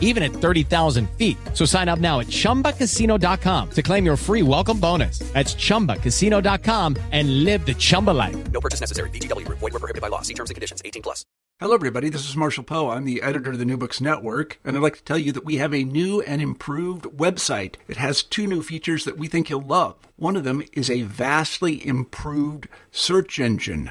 even at 30,000 feet. So sign up now at chumbacasino.com to claim your free welcome bonus. That's chumbacasino.com and live the Chumba life. No purchase necessary. VGW Group. Void were prohibited by law. See terms and conditions. 18 plus. Hello, everybody. This is Marshall Poe. I'm the editor of the New Books Network, and I'd like to tell you that we have a new and improved website. It has two new features that we think you'll love. One of them is a vastly improved search engine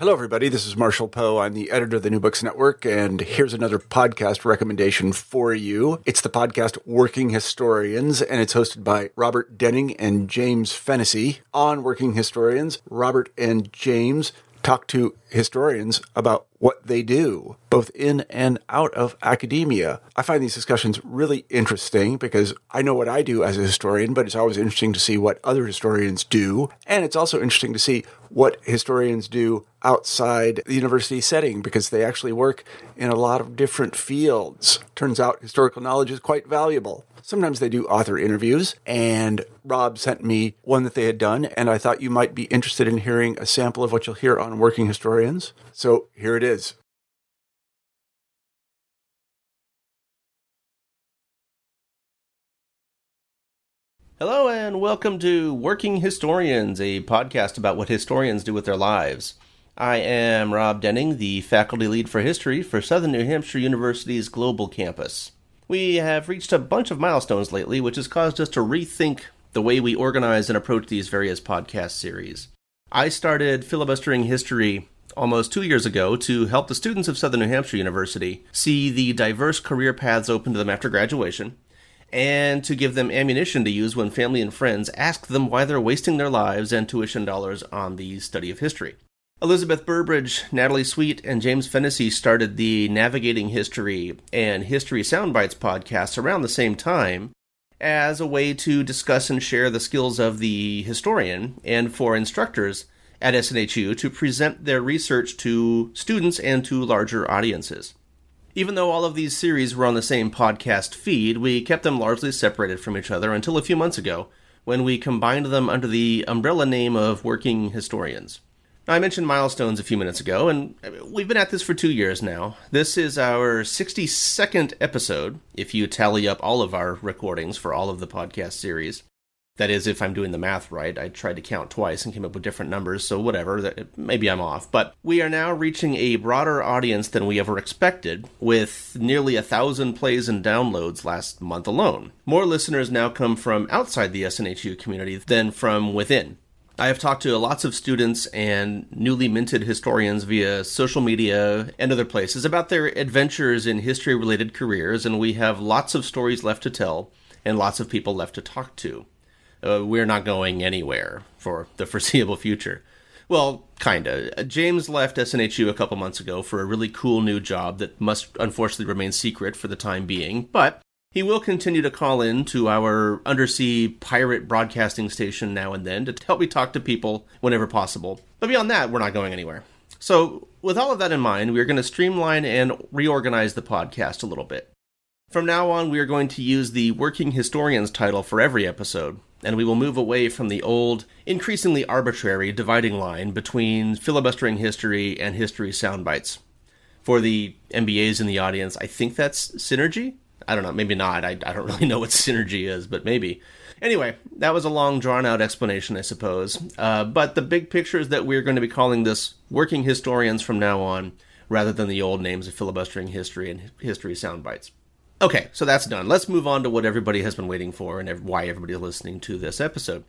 Hello, everybody. This is Marshall Poe. I'm the editor of the New Books Network, and here's another podcast recommendation for you. It's the podcast Working Historians, and it's hosted by Robert Denning and James Fennessy. On Working Historians, Robert and James talk to historians about what they do, both in and out of academia. I find these discussions really interesting because I know what I do as a historian, but it's always interesting to see what other historians do. And it's also interesting to see what historians do outside the university setting because they actually work in a lot of different fields. Turns out historical knowledge is quite valuable. Sometimes they do author interviews, and Rob sent me one that they had done, and I thought you might be interested in hearing a sample of what you'll hear on Working Historians. So here it is. Hello, and welcome to Working Historians, a podcast about what historians do with their lives. I am Rob Denning, the faculty lead for history for Southern New Hampshire University's Global Campus. We have reached a bunch of milestones lately, which has caused us to rethink the way we organize and approach these various podcast series. I started filibustering history almost two years ago to help the students of Southern New Hampshire University see the diverse career paths open to them after graduation, and to give them ammunition to use when family and friends ask them why they're wasting their lives and tuition dollars on the study of history. Elizabeth Burbridge, Natalie Sweet, and James Fennessy started the Navigating History and History Soundbites podcasts around the same time as a way to discuss and share the skills of the historian and for instructors at SNHU to present their research to students and to larger audiences. Even though all of these series were on the same podcast feed, we kept them largely separated from each other until a few months ago when we combined them under the umbrella name of Working Historians. Now, I mentioned milestones a few minutes ago, and we've been at this for two years now. This is our 62nd episode, if you tally up all of our recordings for all of the podcast series. That is, if I'm doing the math right. I tried to count twice and came up with different numbers, so whatever. Maybe I'm off. But we are now reaching a broader audience than we ever expected, with nearly a thousand plays and downloads last month alone. More listeners now come from outside the SNHU community than from within. I have talked to lots of students and newly minted historians via social media and other places about their adventures in history related careers, and we have lots of stories left to tell and lots of people left to talk to. Uh, we're not going anywhere for the foreseeable future. Well, kinda. James left SNHU a couple months ago for a really cool new job that must unfortunately remain secret for the time being, but he will continue to call in to our undersea pirate broadcasting station now and then to help me talk to people whenever possible. But beyond that, we're not going anywhere. So, with all of that in mind, we are going to streamline and reorganize the podcast a little bit. From now on, we are going to use the Working Historians title for every episode, and we will move away from the old, increasingly arbitrary dividing line between filibustering history and history soundbites. For the MBAs in the audience, I think that's synergy. I don't know, maybe not. I, I don't really know what synergy is, but maybe. Anyway, that was a long, drawn out explanation, I suppose. Uh, but the big picture is that we're going to be calling this Working Historians from now on, rather than the old names of filibustering history and history sound bites. Okay, so that's done. Let's move on to what everybody has been waiting for and why everybody is listening to this episode.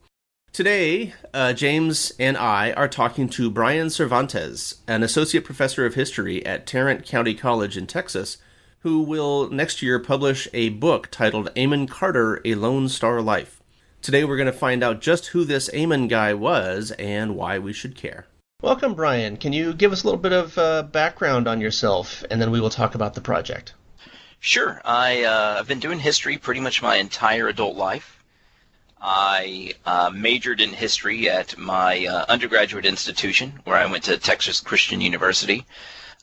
Today, uh, James and I are talking to Brian Cervantes, an associate professor of history at Tarrant County College in Texas, who will next year publish a book titled Amon Carter A Lone Star Life. Today, we're going to find out just who this Amon guy was and why we should care. Welcome, Brian. Can you give us a little bit of uh, background on yourself, and then we will talk about the project? Sure. I, uh, I've been doing history pretty much my entire adult life. I uh, majored in history at my uh, undergraduate institution, where I went to Texas Christian University.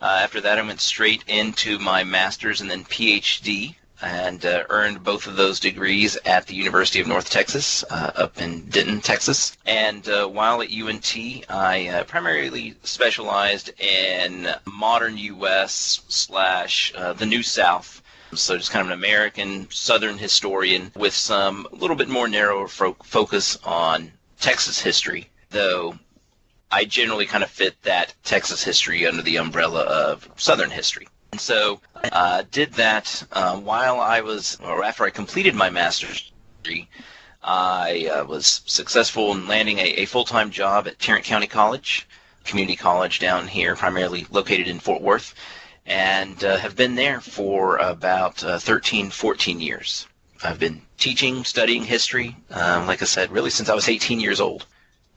Uh, after that, I went straight into my master's and then PhD, and uh, earned both of those degrees at the University of North Texas, uh, up in Denton, Texas. And while at UNT, I primarily specialized in modern U.S. slash the New South so just kind of an American Southern historian with some a little bit more narrower fo- focus on Texas history, though I generally kind of fit that Texas history under the umbrella of Southern history. And so I uh, did that uh, while I was, or after I completed my master's degree. I uh, was successful in landing a, a full-time job at Tarrant County College, community college down here, primarily located in Fort Worth and uh, have been there for about uh, 13, 14 years. I've been teaching, studying history, um, like I said, really since I was 18 years old.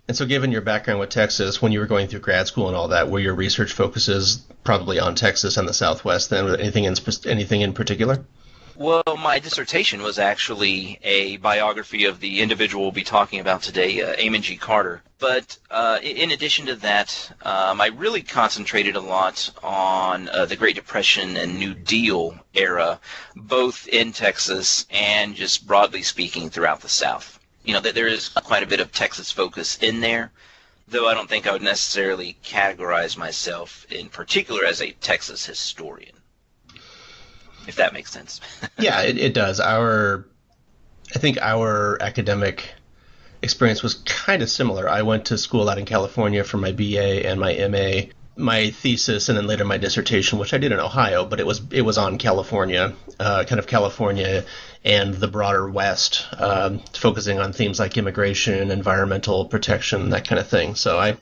And so, given your background with Texas, when you were going through grad school and all that, were your research focuses probably on Texas and the Southwest? Then, anything in anything in particular? Well, my dissertation was actually a biography of the individual we'll be talking about today, uh, Amon G. Carter. But uh, in addition to that, um, I really concentrated a lot on uh, the Great Depression and New Deal era, both in Texas and just broadly speaking throughout the South. You know, there is quite a bit of Texas focus in there, though I don't think I would necessarily categorize myself in particular as a Texas historian if that makes sense. yeah, it, it does. Our, I think our academic experience was kind of similar. I went to school out in California for my BA and my MA. My thesis and then later my dissertation, which I did in Ohio, but it was it was on California, uh, kind of California and the broader West, um, focusing on themes like immigration, environmental protection, that kind of thing. So I,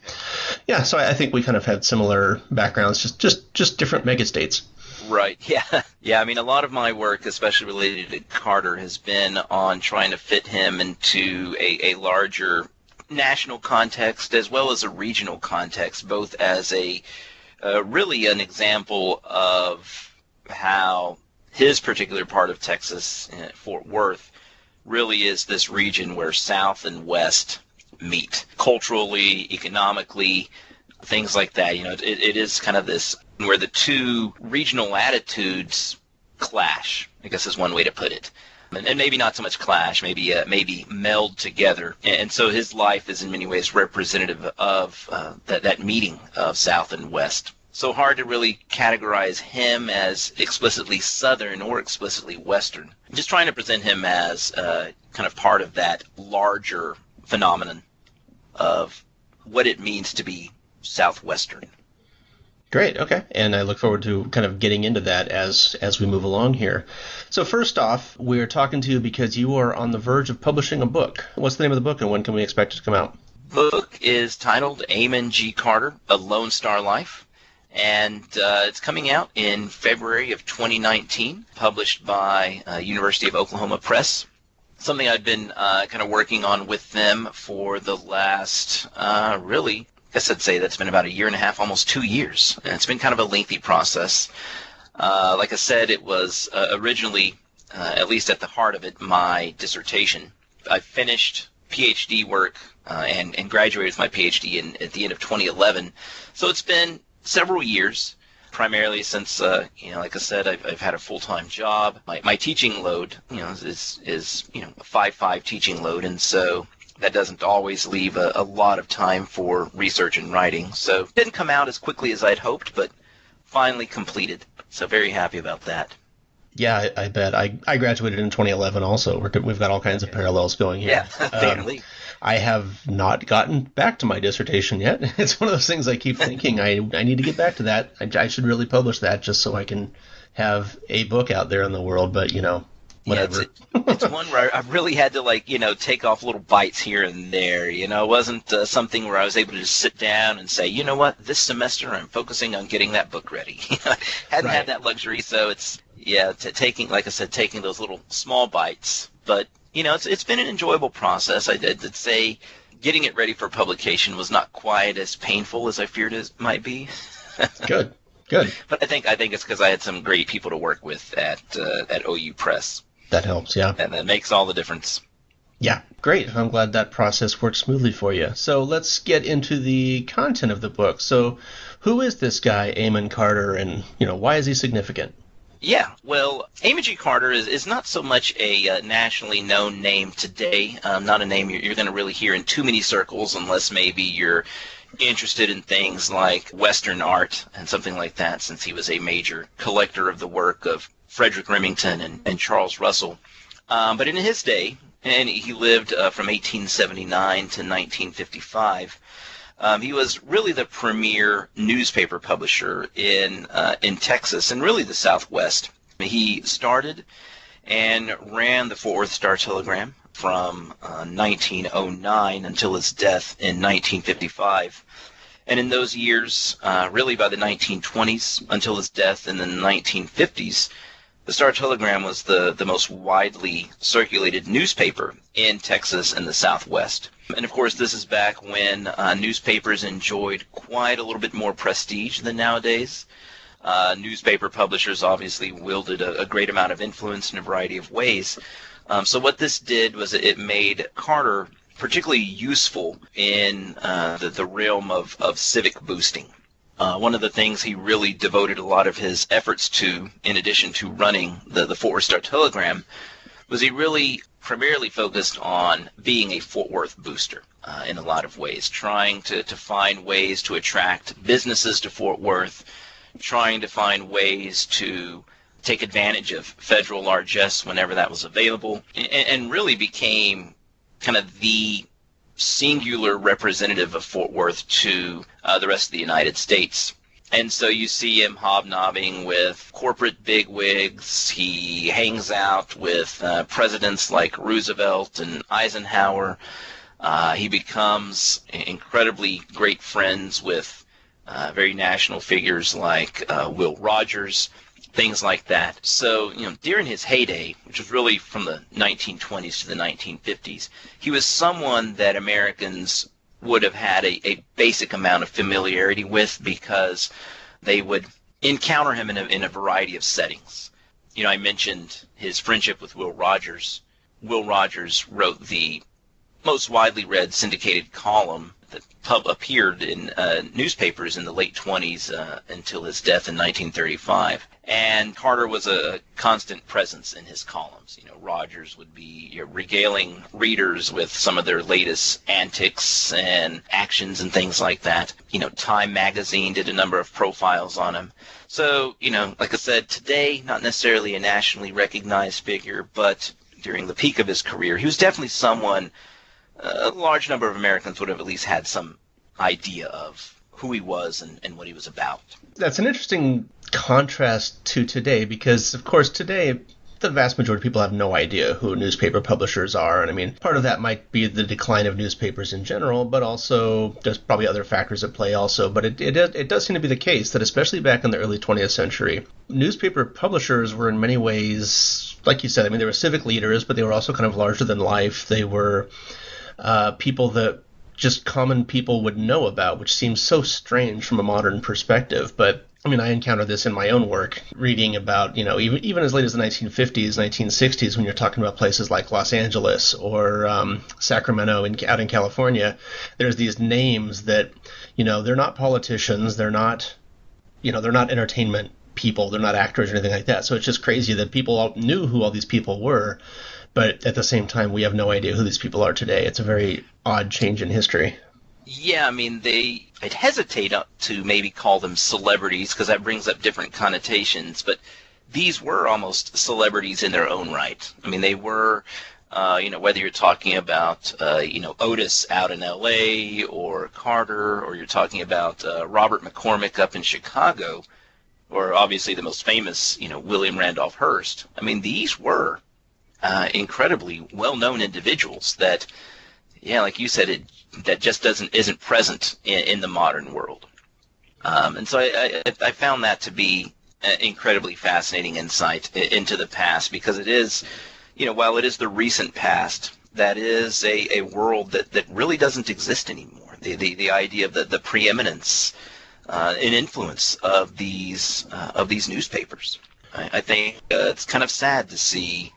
yeah, so I, I think we kind of had similar backgrounds, just just just different megastates. Right. Yeah. Yeah. I mean, a lot of my work, especially related to Carter, has been on trying to fit him into a, a larger national context as well as a regional context, both as a uh, really an example of how his particular part of Texas, uh, Fort Worth, really is this region where South and West meet culturally, economically, things like that. You know, it, it is kind of this where the two regional attitudes clash. I guess is one way to put it. And, and maybe not so much clash, maybe uh, maybe meld together. And, and, so his life is in many ways representative of uh, that that meeting of South and West. So hard to really categorize him as explicitly Southern or explicitly Western. Just trying to present him as uh, kind of part of that larger phenomenon of what it means to be Southwestern. Great. Okay. And I look forward to kind of getting into that as as we move along here. So first off, we're talking to you because you are on the verge of publishing a book. What's the name of the book and when can we expect it to come out? Book is titled Amon G. Carter: A Lone Star Life. And uh, it's coming out in February of 2019, published by uh, University of Oklahoma Press something I've been uh, kind of working on with them for the last uh, really guess I'd say that's been about a year and a half, almost two years. And it's been kind of a lengthy process. Uh, like I said, it was uh, originally, uh, at least at the heart of it, my dissertation. I finished PhD work uh, and, and graduated with my PhD in, at the end of 2011. So it's been several years, primarily since, uh, you know, like I said, I've, I've had a full-time job. My, my teaching load, you know, is, is, you know, a 5-5 teaching load. And so that doesn't always leave a, a, lot of time for research and writing. So it didn't come out as quickly as I'd hoped, but finally completed. So very happy about that. Yeah, I, I bet. I, I graduated in 2011 also. We're, we've got all kinds of parallels going here. Yeah, definitely. Um, I have not gotten back to my dissertation yet. It's one of those things I keep thinking I, I need to get back to that. I, I should really publish that just so I can have a book out there in the world. But, you know, it's, it's, one where I really had to like you know take off little bites here and there. You know, it wasn't uh, something where I was able to just sit down and say, you know what, this semester I'm focusing on getting that book ready. hadn't right. had that luxury, so it's yeah, t- taking like I said, taking those little small bites. But you know, it's it's been an enjoyable process. I did, did say getting it ready for publication was not quite as painful as I feared it might be. Good. Good. But I think I think it's because I had some great people to work with at uh, at OU Press. That helps, yeah. And that makes all the difference. Yeah, great. I'm glad that process worked smoothly for you. So let's get into the content of the book. So, who is this guy, Amon Carter, and you know why is he significant? Yeah, well, Amon G. Carter is, is not so much a uh, nationally known name today. Um, not a name you're, you're going to really hear in too many circles, unless maybe you're interested in things like Western art and something like that, since he was a major collector of the work of Frederic Remington and, and Charles Russell. Um, but in his day, and he lived uh, from 1879 to 1955. Um, he was really the premier newspaper publisher in uh, in Texas and really the Southwest. He started and ran the Fort Worth Star Telegram from uh, 1909 until his death in 1955. And in those years, uh, really by the 1920s until his death in the 1950s, the Star Telegram was the, the most widely circulated newspaper in Texas and the Southwest. And of course, this is back when uh, newspapers enjoyed quite a little bit more prestige than nowadays. Uh, newspaper publishers obviously wielded a, a, great amount of influence in a variety of ways. Um, so what this did was it made Carter particularly useful in uh, the, the realm of, of civic boosting. Uh, one of the things he really devoted a lot of his efforts to, in addition to running the, the Fort Worth Star Telegram, was he really primarily focused on being a Fort Worth booster uh, in a lot of ways, trying to, to find ways to attract businesses to Fort Worth, trying to find ways to take advantage of federal largesse whenever that was available, and, and really became kind of the singular representative of Fort Worth to uh, the rest of the United States. And so you see him hobnobbing with corporate bigwigs. He hangs out with uh, presidents like Roosevelt and Eisenhower. Uh, he becomes incredibly great friends with uh, very national figures like uh, Will Rogers things like that. So, you know, during his heyday, which was really from the 1920s to the 1950s, he was someone that Americans would have had a, a basic amount of familiarity with because they would encounter him in a, in a variety of settings. You know, I mentioned his friendship with Will Rogers. Will Rogers wrote the most widely read syndicated column that pub appeared in uh, newspapers in the late 20s uh, until his death in 1935. And Carter was a constant presence in his columns. You know, Rogers would be you know, regaling readers with some of their latest antics and actions and things like that. You know, Time magazine did a number of profiles on him. So, you know, like I said, today, not necessarily a nationally recognized figure, but during the peak of his career, he was definitely someone a large number of Americans would have at least had some idea of who he was and, and what he was about. That's an interesting contrast to today because, of course, today the vast majority of people have no idea who newspaper publishers are. And I mean, part of that might be the decline of newspapers in general, but also there's probably other factors at play also. But it, it, it does seem to be the case that, especially back in the early 20th century, newspaper publishers were in many ways, like you said, I mean, they were civic leaders, but they were also kind of larger than life. They were uh, people that just common people would know about, which seems so strange from a modern perspective. But I mean, I encounter this in my own work, reading about, you know, even even as late as the 1950s, 1960s, when you're talking about places like Los Angeles or um, Sacramento in, out in California, there's these names that, you know, they're not politicians, they're not, you know, they're not entertainment people, they're not actors or anything like that. So it's just crazy that people all knew who all these people were, but at the same time, we have no idea who these people are today. It's a very odd change in history. Yeah, I mean, they. I'd hesitate to maybe call them celebrities because that brings up different connotations, but these were almost celebrities in their own right. I mean, they were, uh, you know, whether you're talking about, uh, you know, Otis out in L.A. or Carter, or you're talking about uh, Robert McCormick up in Chicago, or obviously the most famous, you know, William Randolph Hearst. I mean, these were uh, incredibly well-known individuals that, yeah, like you said, it that just doesn't isn't present in, in the modern world. Um, and so I, I, I found that to be incredibly fascinating insight into the past because it is, you know, while it is the recent past, that is a, a world that, that really doesn't exist anymore. The, the, the idea of the, the preeminence uh, and influence of these uh, of these newspapers. I, I think uh, it's kind of sad to see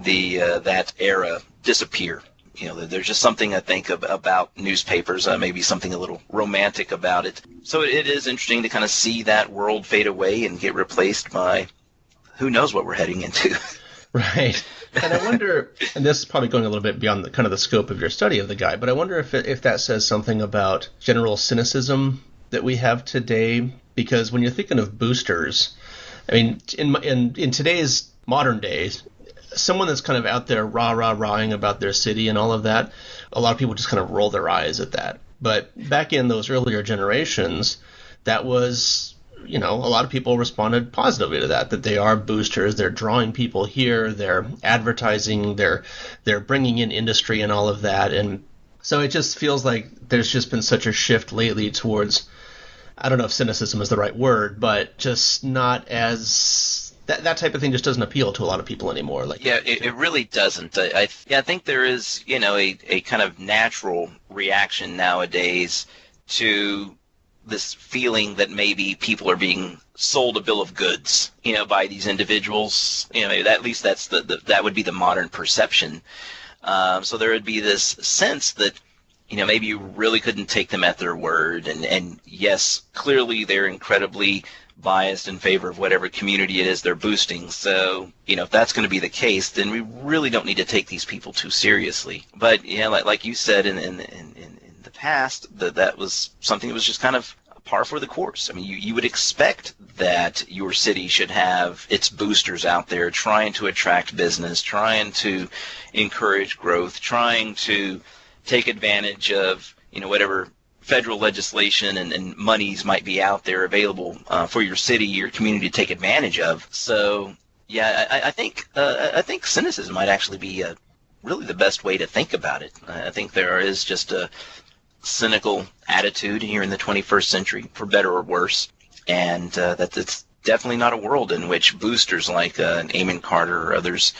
the uh, that era disappear you know, there's just something I think of, about newspapers, uh, maybe something a little romantic about it. So it, is interesting to kind of see that world fade away and get replaced by who knows what we're heading into. Right. And I wonder, and this is probably going a little bit beyond the kind of the scope of your study of the guy, but I wonder if it, if that says something about general cynicism that we have today. Because when you're thinking of boosters, I mean, in in in today's modern days, someone that's kind of out there rah rah rahing about their city and all of that, a lot of people just kind of roll their eyes at that. But back in those earlier generations, that was you know a lot of people responded positively to that that they are boosters they're drawing people here they're advertising they're they're bringing in industry and all of that and so it just feels like there's just been such a shift lately towards I don't know if cynicism is the right word but just not as that that type of thing just doesn't appeal to a lot of people anymore. Like yeah, it, it really doesn't. I, I yeah, I think there is you know a a kind of natural reaction nowadays to this feeling that maybe people are being sold a bill of goods, you know, by these individuals. You know, at least that's the, the that would be the modern perception. Um, so there would be this sense that you know maybe you really couldn't take them at their word, and and yes, clearly they're incredibly biased in favor of whatever community it is they're boosting. So, you know, if that's going to be the case, then we really don't need to take these people too seriously. But, yeah, like, like you said in, in, in, in the past, that that was something that was just kind of par for the course. I mean, you, you would expect that your city should have its boosters out there trying to attract business, trying to encourage growth, trying to take advantage of, you know, whatever federal legislation and, and monies might be out there available uh, for your city, your community to take advantage of. So, yeah, I, I think uh, I think cynicism might actually be uh, really the best way to think about it. I think there is just a cynical attitude here in the 21st century, for better or worse, and uh, that it's definitely not a world in which boosters like uh, Amon Carter or others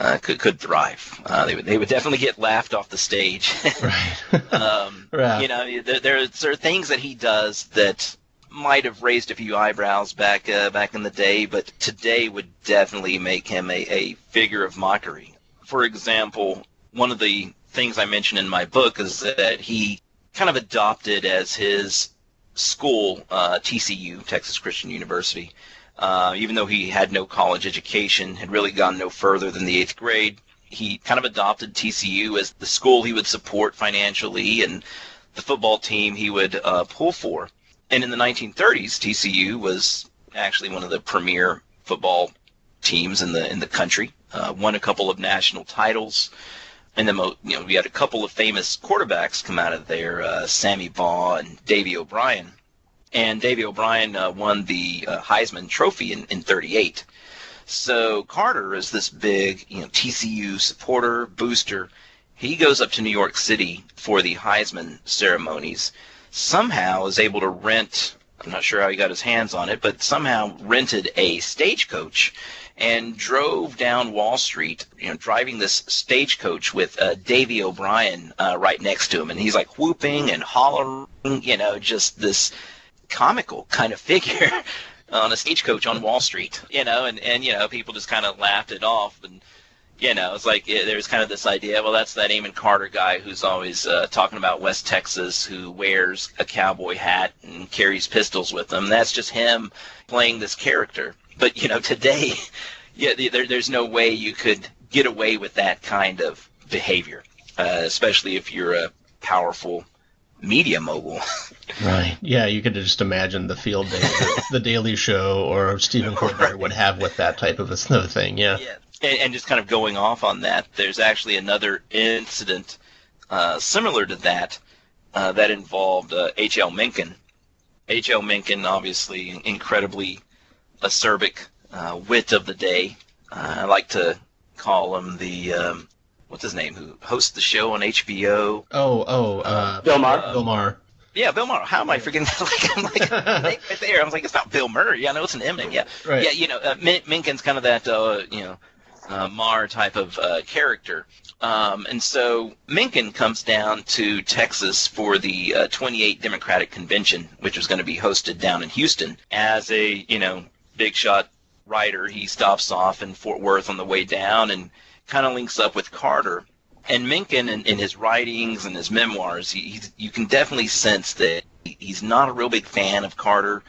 uh, could could thrive. Uh, they would they would definitely get laughed off the stage. right. um, right. You know, there, there, there are things that he does that might have raised a few eyebrows back uh, back in the day, but today would definitely make him a, a figure of mockery. For example, one of the things I mentioned in my book is that he kind of adopted as his school uh, TCU, Texas Christian University. Uh, even though he had no college education, had really gone no further than the eighth grade, he kind of adopted TCU as the school he would support financially and the football team he would uh, pull for. And in the 1930s, TCU was actually one of the premier football teams in the in the country. Uh, won a couple of national titles, and then you know we had a couple of famous quarterbacks come out of there, uh, Sammy Baugh and Davy O'Brien and Davy O'Brien uh, won the uh, Heisman Trophy in, in 38. So Carter is this big, you know, TCU supporter, booster. He goes up to New York City for the Heisman ceremonies. Somehow is able to rent. I'm not sure how he got his hands on it, but somehow rented a stagecoach and drove down Wall Street, you know, driving this stagecoach with uh, Davy O'Brien uh, right next to him, and he's like whooping and hollering, you know, just this comical kind of figure on a stagecoach on Wall Street, you know, and, and you know, people just kind of laughed it off and you know, it's like it, there's kind of this idea. Well, that's that Amon Carter guy who's always uh, talking about West Texas, who wears a cowboy hat and carries pistols with him. That's just him playing this character. But you know, today, yeah, there, there's no way you could get away with that kind of behavior, uh, especially if you're a powerful media mogul. Right. Yeah, you could just imagine the field day that the Daily Show or Stephen Colbert would have with that type of a thing. Yeah. Yeah. And, and just kind of going off on that, there's actually another incident uh, similar to that uh, that involved uh, H.L. Mencken. H.L. Mencken, obviously incredibly acerbic uh, wit of the day. Uh, I like to call him the um, what's his name who hosts the show on HBO. Oh, oh, uh, Bill Maher. Bill Maher. Yeah, Bill Murray. How am I forgetting that? like, I'm like, right there. I was like, it's not Bill Murray. Yeah, I know it's an M name. Yeah, Right. yeah. You know, uh, Min- Mencken's kind of that, uh, you know, uh, Maher type of uh, character. Um, and so Mencken comes down to Texas for the uh, 28 Democratic Convention, which was going to be hosted down in Houston. As a, you know, big shot writer, he stops off in Fort Worth on the way down and kind of links up with Carter. And Mencken, in, in his writings and his memoirs, he, you can definitely sense that he's not a real big fan of Carter.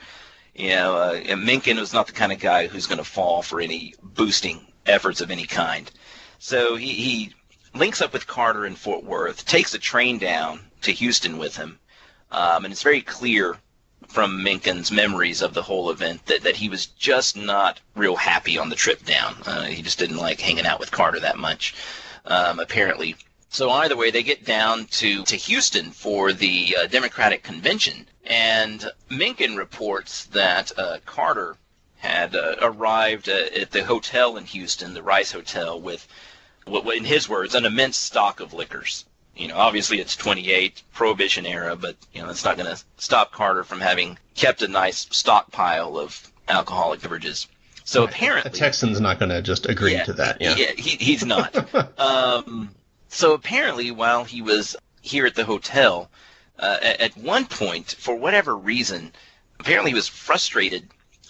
You know, uh, and Mencken was not the kind of guy who's going to fall for any boosting efforts of any kind. So he, he links up with Carter in Fort Worth, takes a train down to Houston with him, um, and it's very clear from Mencken's memories of the whole event that, that he was just not real happy on the trip down. Uh, he just didn't like hanging out with Carter that much, um, apparently. So either way, they get down to, to Houston for the uh, Democratic convention, and Mencken reports that uh, Carter had uh, arrived uh, at the hotel in Houston, the Rice Hotel, with, in his words, an immense stock of liquors. You know, obviously it's 28, Prohibition era, but you know it's not going to stop Carter from having kept a nice stockpile of alcoholic beverages. So A apparently, Texan's not going to just agree to that. Yeah. he, he's not. um, so apparently, while he was here at the hotel, uh, at, at one point, for whatever reason, apparently he was frustrated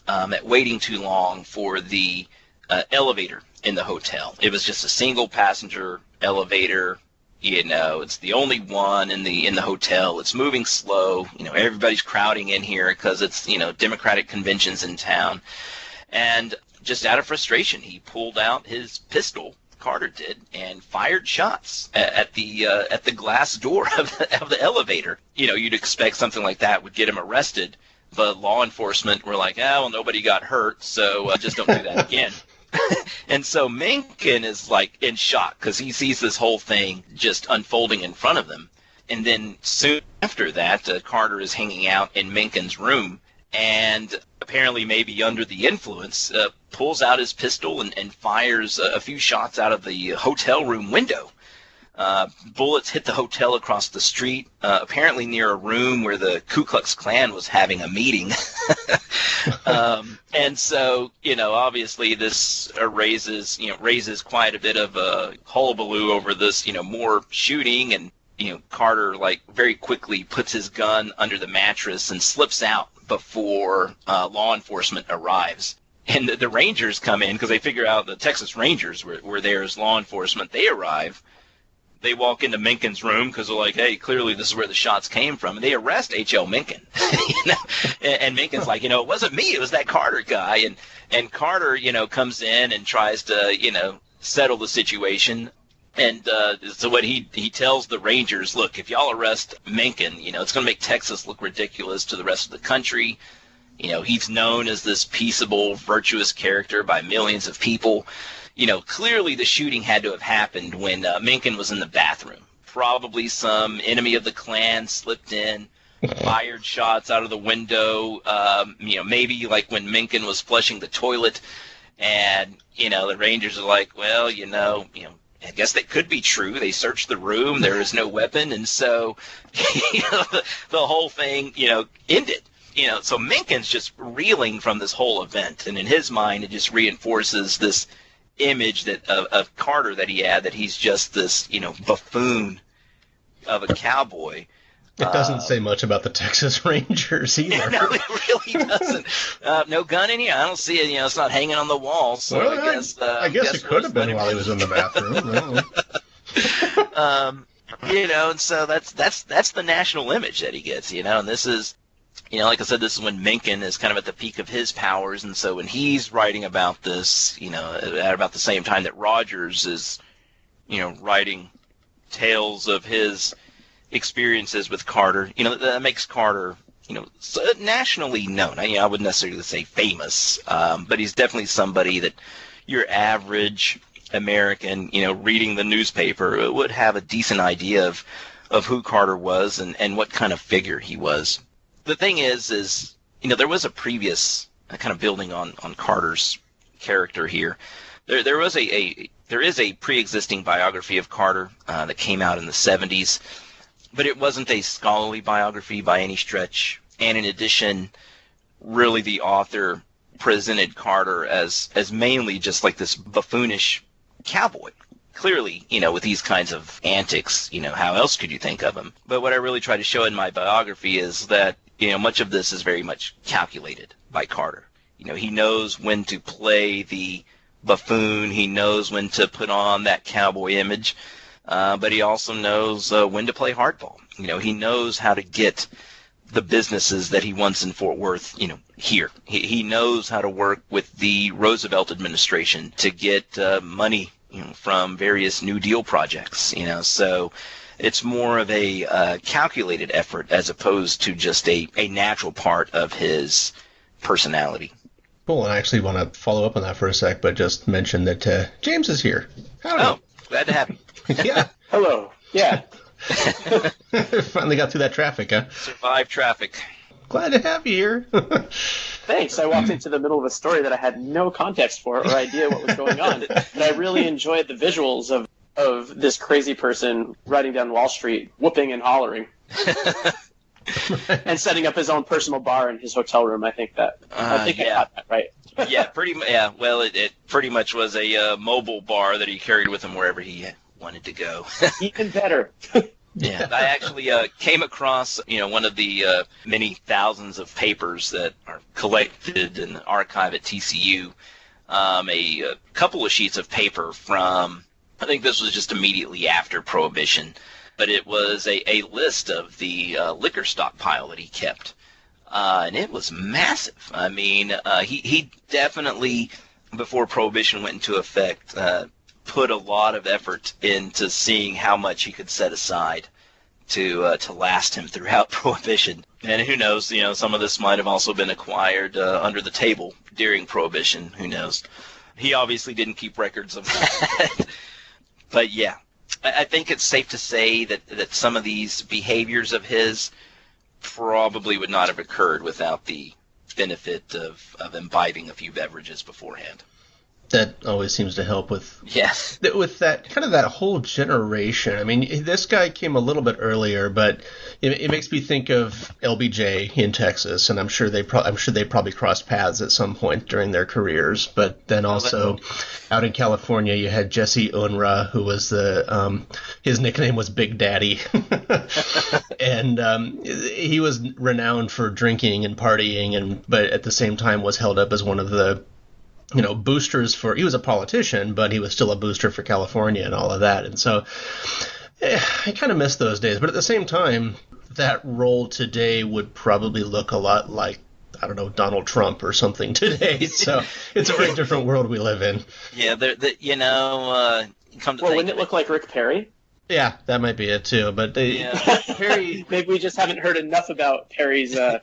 um, at waiting too long for the uh, elevator in the hotel. It was just a single passenger elevator. You know, it's the only one in the in the hotel. It's moving slow. You know, everybody's crowding in here because it's you know Democratic conventions in town. And just out of frustration, he pulled out his pistol. Carter did and fired shots at the uh, at the glass door of the, of the elevator. You know, you'd expect something like that would get him arrested, but law enforcement were like, "Ah, well, nobody got hurt, so uh, just don't do that again." and so Mencken is like in shock because he sees this whole thing just unfolding in front of them. And then soon after that, uh, Carter is hanging out in Mencken's room and apparently maybe under the influence, uh, pulls out his pistol and, and fires a, a few shots out of the hotel room window. Uh, bullets hit the hotel across the street, uh, apparently near a room where the Ku Klux Klan was having a meeting. um, and so, you know, obviously this raises, you know, raises quite a bit of a hullabaloo over this, you know, more shooting and, you know, Carter like very quickly puts his gun under the mattress and slips out before uh, law enforcement arrives. And the, the Rangers come in because they figure out the Texas Rangers were, were there as law enforcement. They arrive. They walk into Mencken's room because they're like, hey, clearly this is where the shots came from. And they arrest H.L. Mencken. you know? and, and Mencken's like, you know, it wasn't me. It was that Carter guy. And, and Carter, you know, comes in and tries to, you know, settle the situation. And uh, so what he he tells the Rangers, look, if y'all arrest Mencken, you know, it's going to make Texas look ridiculous to the rest of the country. You know, he's known as this peaceable, virtuous character by millions of people. You know, clearly the shooting had to have happened when uh, Mencken was in the bathroom. Probably some enemy of the Klan slipped in, fired shots out of the window. Um, you know, maybe like when Mencken was flushing the toilet, and you know the Rangers are like, well, you know, you know, I guess that could be true. They searched the room, there is no weapon, and so you know, the, the whole thing, you know, ended. You know, so Mencken's just reeling from this whole event, and in his mind, it just reinforces this image that of, of Carter that he had that he's just this, you know, buffoon of a cowboy. It doesn't say much about the Texas Rangers either. no, it really doesn't. Uh, no gun in here. I don't see it. You know, it's not hanging on the wall. So Well, I guess. Uh, I guess it we'll could have been while he was in the bathroom. Um, you know, and so that's that's that's the national image that he gets, you know, and this is, you know, like I said, this is when Mencken is kind of at the peak of his powers, and so when he's writing about this, you know, at about the same time that Rogers is, you know, writing tales of his experiences with Carter, you know, that makes Carter, you know, nationally known. I, you know, I wouldn't necessarily say famous, um, but he's definitely somebody that your average American, you know, reading the newspaper would have a decent idea of of who Carter was and, and what kind of figure he was. The thing is, is you know, there was a previous uh, kind of building on on Carter's character here. There there was a, a there is a pre-existing biography of Carter uh, that came out in the 70s, but it wasn't a scholarly biography by any stretch. And in addition, really the author presented Carter as as mainly just like this buffoonish cowboy. Clearly, you know, with these kinds of antics, you know, how else could you think of him? But what I really try to show in my biography is that, you know, much of this is very much calculated by Carter. You know, he knows when to play the buffoon. He knows when to put on that cowboy image, uh, but he also knows uh, when to play hardball. You know, he knows how to get the businesses that he wants in Fort Worth, you know, here. He, he knows how to work with the Roosevelt administration to get uh, money, you know, from various New Deal projects. You know, so it's more of a uh, calculated effort as opposed to just a, a natural part of his personality. Cool. And I actually want to follow up on that for a sec, but just mention that uh, James is here. Howdy. Oh, glad to have you. yeah. Hello. Yeah. Finally got through that traffic, huh? Survive traffic. Glad to have you here. Thanks. I walked into the middle of a story that I had no context for or idea what was going on. and I really enjoyed the visuals of, of this crazy person riding down Wall Street, whooping and hollering. and setting up his own personal bar in his hotel room. I think that. Uh, I think yeah. I got that right. yeah, pretty. Yeah, well, it, it pretty much was a uh, mobile bar that he carried with him wherever he wanted to go. Even better. yeah, I actually uh, came across you know one of the uh, many thousands of papers that are collected in the archive at TCU. Um, a, a couple of sheets of paper from I think this was just immediately after Prohibition, but it was a, a list of the uh, liquor stockpile that he kept. Uh, and it was massive. I mean, uh, he, he definitely, before Prohibition went into effect, uh, put a lot of effort into seeing how much he could set aside to uh, to last him throughout Prohibition. And who knows? You know, some of this might have also been acquired uh, under the table during Prohibition. Who knows? He obviously didn't keep records of that. but yeah, I, I think it's safe to say that that some of these behaviors of his probably would not have occurred without the benefit of, of imbibing a few beverages beforehand that always seems to help with yes with that kind of that whole generation. I mean, this guy came a little bit earlier, but it, it makes me think of LBJ in Texas, and I'm sure they pro- I'm sure they probably crossed paths at some point during their careers. But then also out in California, you had Jesse Unruh, who was the um, his nickname was Big Daddy, and um, he was renowned for drinking and partying, and but at the same time was held up as one of the you know, boosters for, he was a politician, but he was still a booster for California and all of that. And so eh, I kind of miss those days. But at the same time, that role today would probably look a lot like, I don't know, Donald Trump or something today. So it's a very different world we live in. Yeah, the, you know, uh, come to well, wouldn't it look like Rick Perry? Yeah, that might be it too. But they, yeah. Perry, maybe we just haven't heard enough about Perry's uh,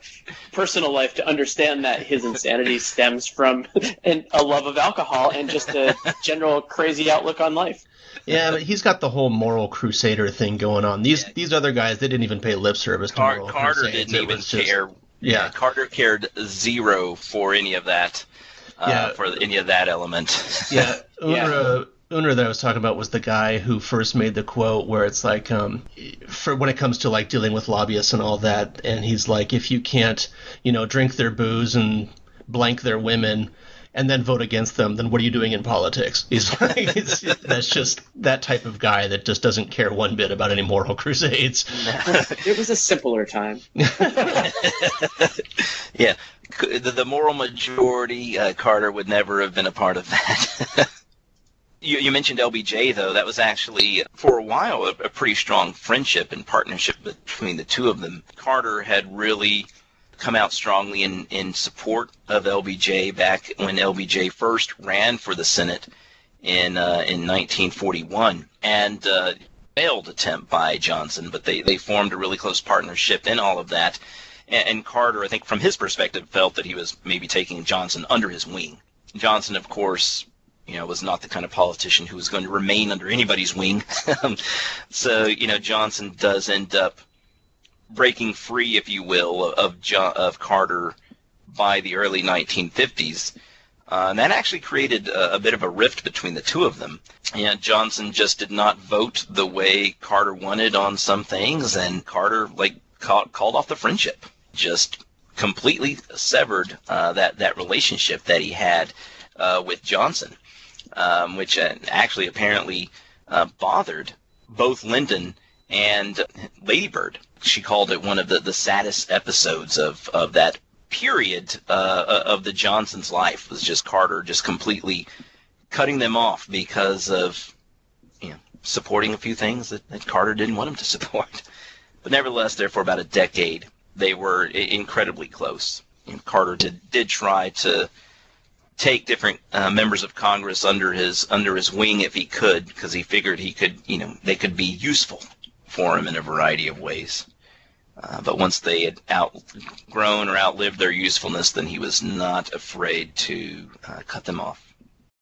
personal life to understand that his insanity stems from an, a love of alcohol and just a general crazy outlook on life. Yeah, but he's got the whole moral crusader thing going on. These yeah. these other guys, they didn't even pay lip service Car- to moral Carter crusades. didn't even just, care. Yeah. yeah, Carter cared zero for any of that. Uh, yeah. for any of that element. yeah, Unruh, Unruh that I was talking about was the guy who first made the quote where it's like, um, for when it comes to like dealing with lobbyists and all that, and he's like, if you can't, you know, drink their booze and blank their women and then vote against them, then what are you doing in politics? He's like, that's just that type of guy that just doesn't care one bit about any moral crusades. it was a simpler time. yeah, the, the moral majority, uh, Carter would never have been a part of that. You, you, mentioned LBJ, though. That was actually, for a while, a, a, pretty strong friendship and partnership between the two of them. Carter had really come out strongly in, in support of LBJ back when LBJ first ran for the Senate in uh, in 1941. And uh, failed attempt by Johnson, but they, they formed a really close partnership in all of that. And, and Carter, I think, from his perspective, felt that he was maybe taking Johnson under his wing. Johnson, of course, you know, was not the kind of politician who was going to remain under anybody's wing. so, you know, Johnson does end up breaking free, if you will, of John, of Carter by the early 1950s. Uh, and that actually created a, a, bit of a rift between the two of them. And Johnson just did not vote the way Carter wanted on some things, and Carter like called, called off the friendship, just completely severed uh, that that relationship that he had uh, with Johnson, um, which uh, actually apparently uh, bothered both Lyndon and Lady Bird. She called it one of the, the saddest episodes of, of that period uh, of the Johnsons' life was just Carter just completely cutting them off because of you know supporting a few things that, that Carter didn't want him to support. But nevertheless, there for about a decade, they were incredibly close. And Carter did did try to take different uh, members of Congress under his under his wing if he could, because he figured he could, you know, they could be useful for him in a variety of ways. Uh, but once they had outgrown or outlived their usefulness, then he was not afraid to uh, cut them off.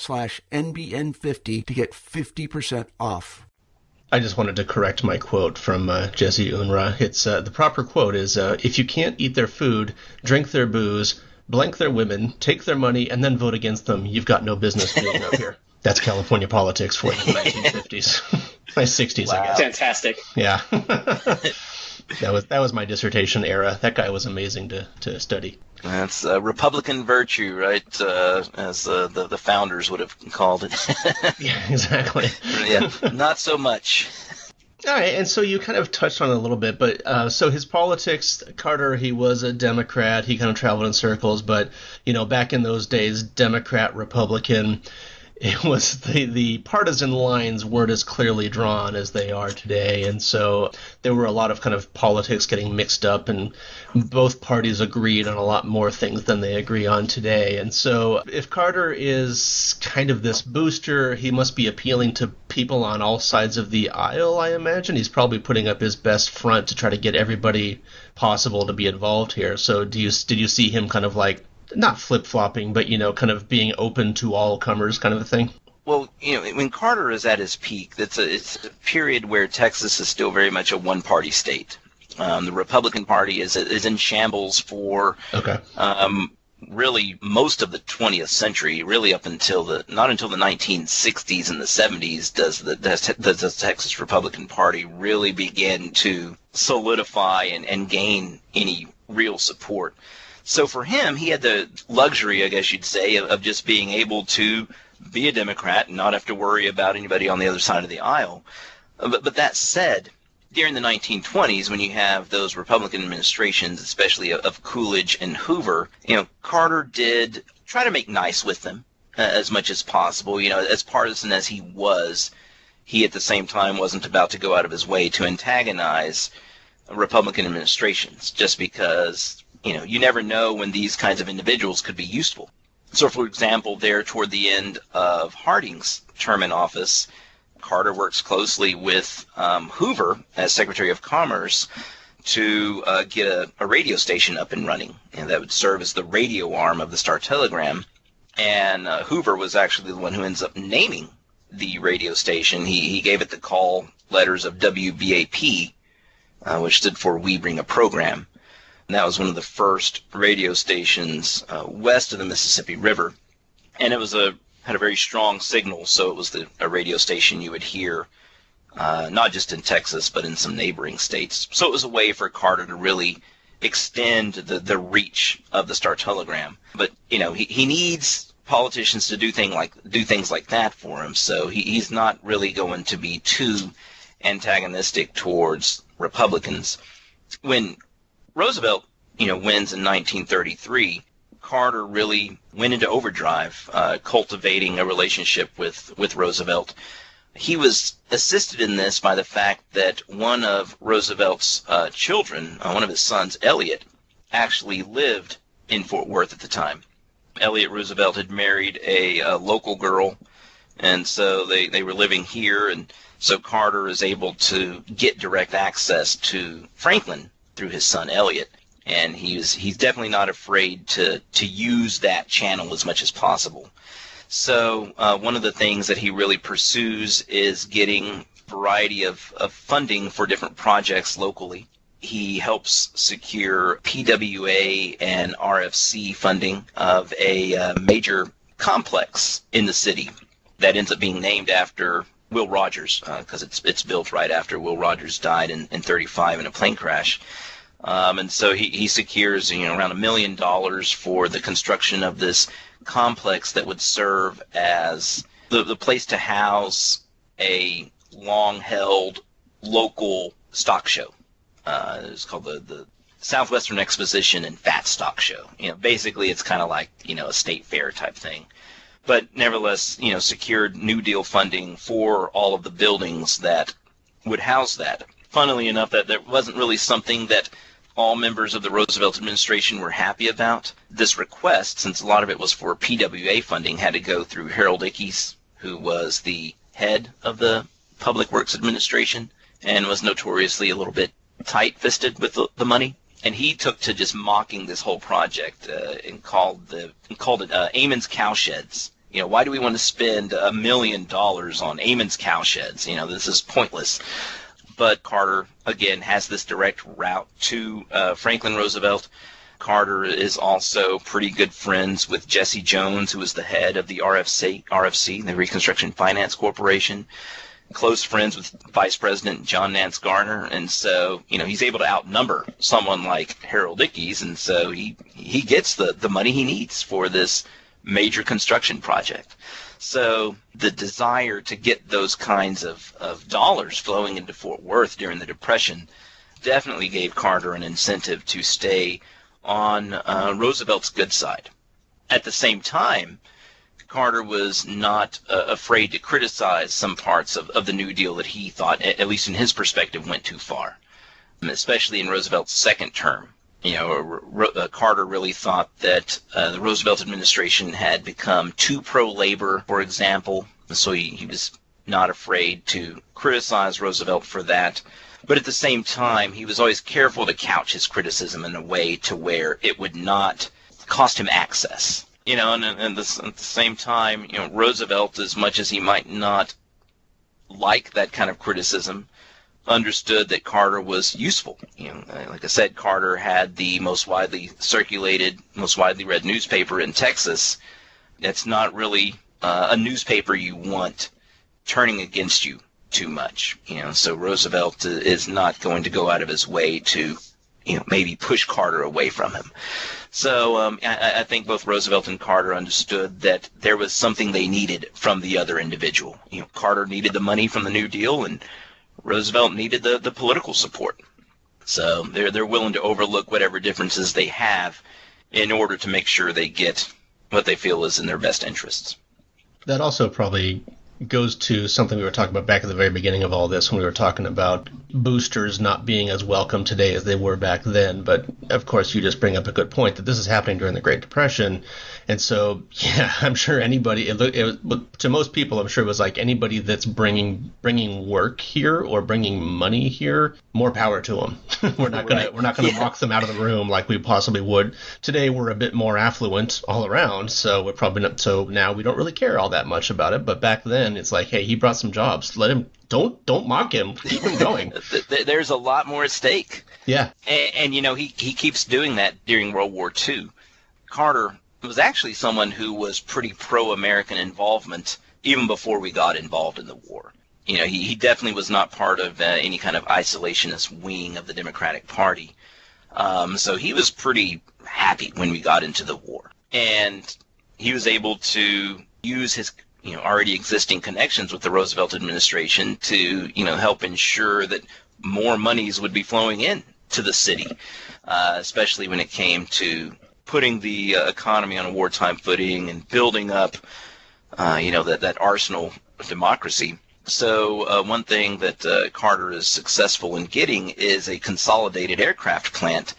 slash NBN50 to get 50% off. I just wanted to correct my quote from uh, Jesse Unruh. It's uh, the proper quote is uh, if you can't eat their food, drink their booze, blank their women, take their money, and then vote against them, you've got no business being up here. That's California politics for the 1950s, my 60s, wow. I guess. Fantastic. Yeah. that was that was my dissertation era. That guy was amazing to, to study. That's uh, Republican virtue, right? Uh, as uh, the the founders would have called it. yeah, exactly. yeah, not so much. All right, and so you kind of touched on it a little bit, but uh, so his politics, Carter, he was a Democrat. He kind of traveled in circles, but you know, back in those days, Democrat, Republican, it was the the partisan lines weren't as clearly drawn as they are today, and so there were a lot of kind of politics getting mixed up, and both parties agreed on a lot more things than they agree on today. And so if Carter is kind of this booster, he must be appealing to people on all sides of the aisle. I imagine he's probably putting up his best front to try to get everybody possible to be involved here. So do you did you see him kind of like not flip flopping, but you know, kind of being open to all comers, kind of a thing. Well, you know, when Carter is at his peak, it's a it's a period where Texas is still very much a one party state. Um, the Republican Party is is in shambles for okay. um, really most of the 20th century, really up until the not until the 1960s and the 70s does the does, does the Texas Republican Party really begin to solidify and, and gain any real support. So for him, he had the luxury, I guess you'd say, of, of just being able to be a Democrat and not have to worry about anybody on the other side of the aisle. But, but that said, during the 1920s, when you have those Republican administrations, especially of, of Coolidge and Hoover, you know, Carter did try to make nice with them uh, as much as possible. You know, as partisan as he was, he at the same time wasn't about to go out of his way to antagonize Republican administrations just because you know, you never know when these kinds of individuals could be useful. So, for example, there toward the end of Harding's term in office, Carter works closely with um, Hoover as Secretary of Commerce to uh, get a, a, radio station up and running, and that would serve as the radio arm of the Star Telegram. And uh, Hoover was actually the one who ends up naming the radio station. He, he gave it the call letters of WBAP, uh, which stood for We Bring a Program. And that was one of the first radio stations uh, west of the Mississippi River. And it was a had a very strong signal, so it was the, a radio station you would hear uh, not just in Texas, but in some neighboring states. So it was a way for Carter to really extend the, the reach of the Star Telegram. But, you know, he, he needs politicians to do thing like do things like that for him. So he, he's not really going to be too antagonistic towards Republicans. When Roosevelt, you know, wins in 1933, Carter really went into overdrive, uh, cultivating a relationship with, with Roosevelt. He was assisted in this by the fact that one of Roosevelt's uh, children, uh, one of his sons, Elliott, actually lived in Fort Worth at the time. Elliott Roosevelt had married a, a local girl, and so they, they were living here, and so Carter is able to get direct access to Franklin through his son Elliott and he's he's definitely not afraid to to use that channel as much as possible. So uh, one of the things that he really pursues is getting variety of, of funding for different projects locally. He helps secure PWA and RFC funding of a uh, major complex in the city that ends up being named after Will Rogers because uh, it's it's built right after Will Rogers died in, in 35 in a plane crash. Um, and so he, he secures you know around a million dollars for the construction of this complex that would serve as the, the place to house a long held local stock show. Uh, it's called the, the Southwestern Exposition and Fat Stock Show. You know, basically it's kind of like, you know, a state fair type thing. But nevertheless, you know, secured New Deal funding for all of the buildings that would house that. Funnily enough, that that wasn't really something that all members of the Roosevelt administration were happy about. This request, since a lot of it was for PWA funding, had to go through Harold Ickes, who was the head of the Public Works Administration and was notoriously a little bit tight-fisted with the, the money. And he took to just mocking this whole project uh, and called the and called it uh, Amon's cowsheds. You know, why do we want to spend a million dollars on Amon's cowsheds? You know, this is pointless but Carter again has this direct route to uh, Franklin Roosevelt. Carter is also pretty good friends with Jesse Jones, who is the head of the RFC, RFC, the Reconstruction Finance Corporation. Close friends with Vice President John Nance Garner, and so you know he's able to outnumber someone like Harold Ickes, and so he he gets the the money he needs for this major construction project. So the desire to get those kinds of, of dollars flowing into Fort Worth during the Depression definitely gave Carter an incentive to stay on uh, Roosevelt's good side. At the same time, Carter was not uh, afraid to criticize some parts of, of the New Deal that he thought, at least in his perspective, went too far, especially in Roosevelt's second term you know, uh, Carter really thought that uh, the Roosevelt administration had become too pro-labor, for example, so he, he was not afraid to criticize Roosevelt for that. But at the same time, he was always careful to couch his criticism in a way to where it would not cost him access. You know, and, and at the same time, you know, Roosevelt, as much as he might not like that kind of criticism, understood that Carter was useful. You know, like I said, Carter had the most widely circulated, most widely read newspaper in Texas. That's not really uh, a newspaper you want turning against you too much. You know, so Roosevelt is not going to go out of his way to, you know, maybe push Carter away from him. So um, I, I think both Roosevelt and Carter understood that there was something they needed from the other individual. You know, Carter needed the money from the New Deal, and Roosevelt needed the, the political support. So they're they're willing to overlook whatever differences they have in order to make sure they get what they feel is in their best interests. That also probably goes to something we were talking about back at the very beginning of all this when we were talking about boosters not being as welcome today as they were back then. But of course, you just bring up a good point that this is happening during the Great Depression. And so, yeah, I'm sure anybody, it, it was, to most people, I'm sure it was like anybody that's bringing bringing work here or bringing money here, more power to them. we're not gonna right. we're not gonna yeah. lock them out of the room like we possibly would today. We're a bit more affluent all around, so we're probably not. So now we don't really care all that much about it. But back then it's like, hey, he brought some jobs. Let him don't don't mock him. Keep him going. There's a lot more at stake. Yeah. And, and, you know, he, he keeps doing that during World War II. Carter was actually someone who was pretty pro American involvement even before we got involved in the war. You know, he, he definitely was not part of uh, any kind of isolationist wing of the Democratic Party. Um, so he was pretty happy when we got into the war. And he was able to use his you know already existing connections with the Roosevelt administration to you know help ensure that more monies would be flowing in to the city, uh, especially when it came to putting the uh, economy on a wartime footing and building up, uh, you know, that, that arsenal of democracy. So uh, one thing that uh, Carter is successful in getting is a consolidated aircraft plant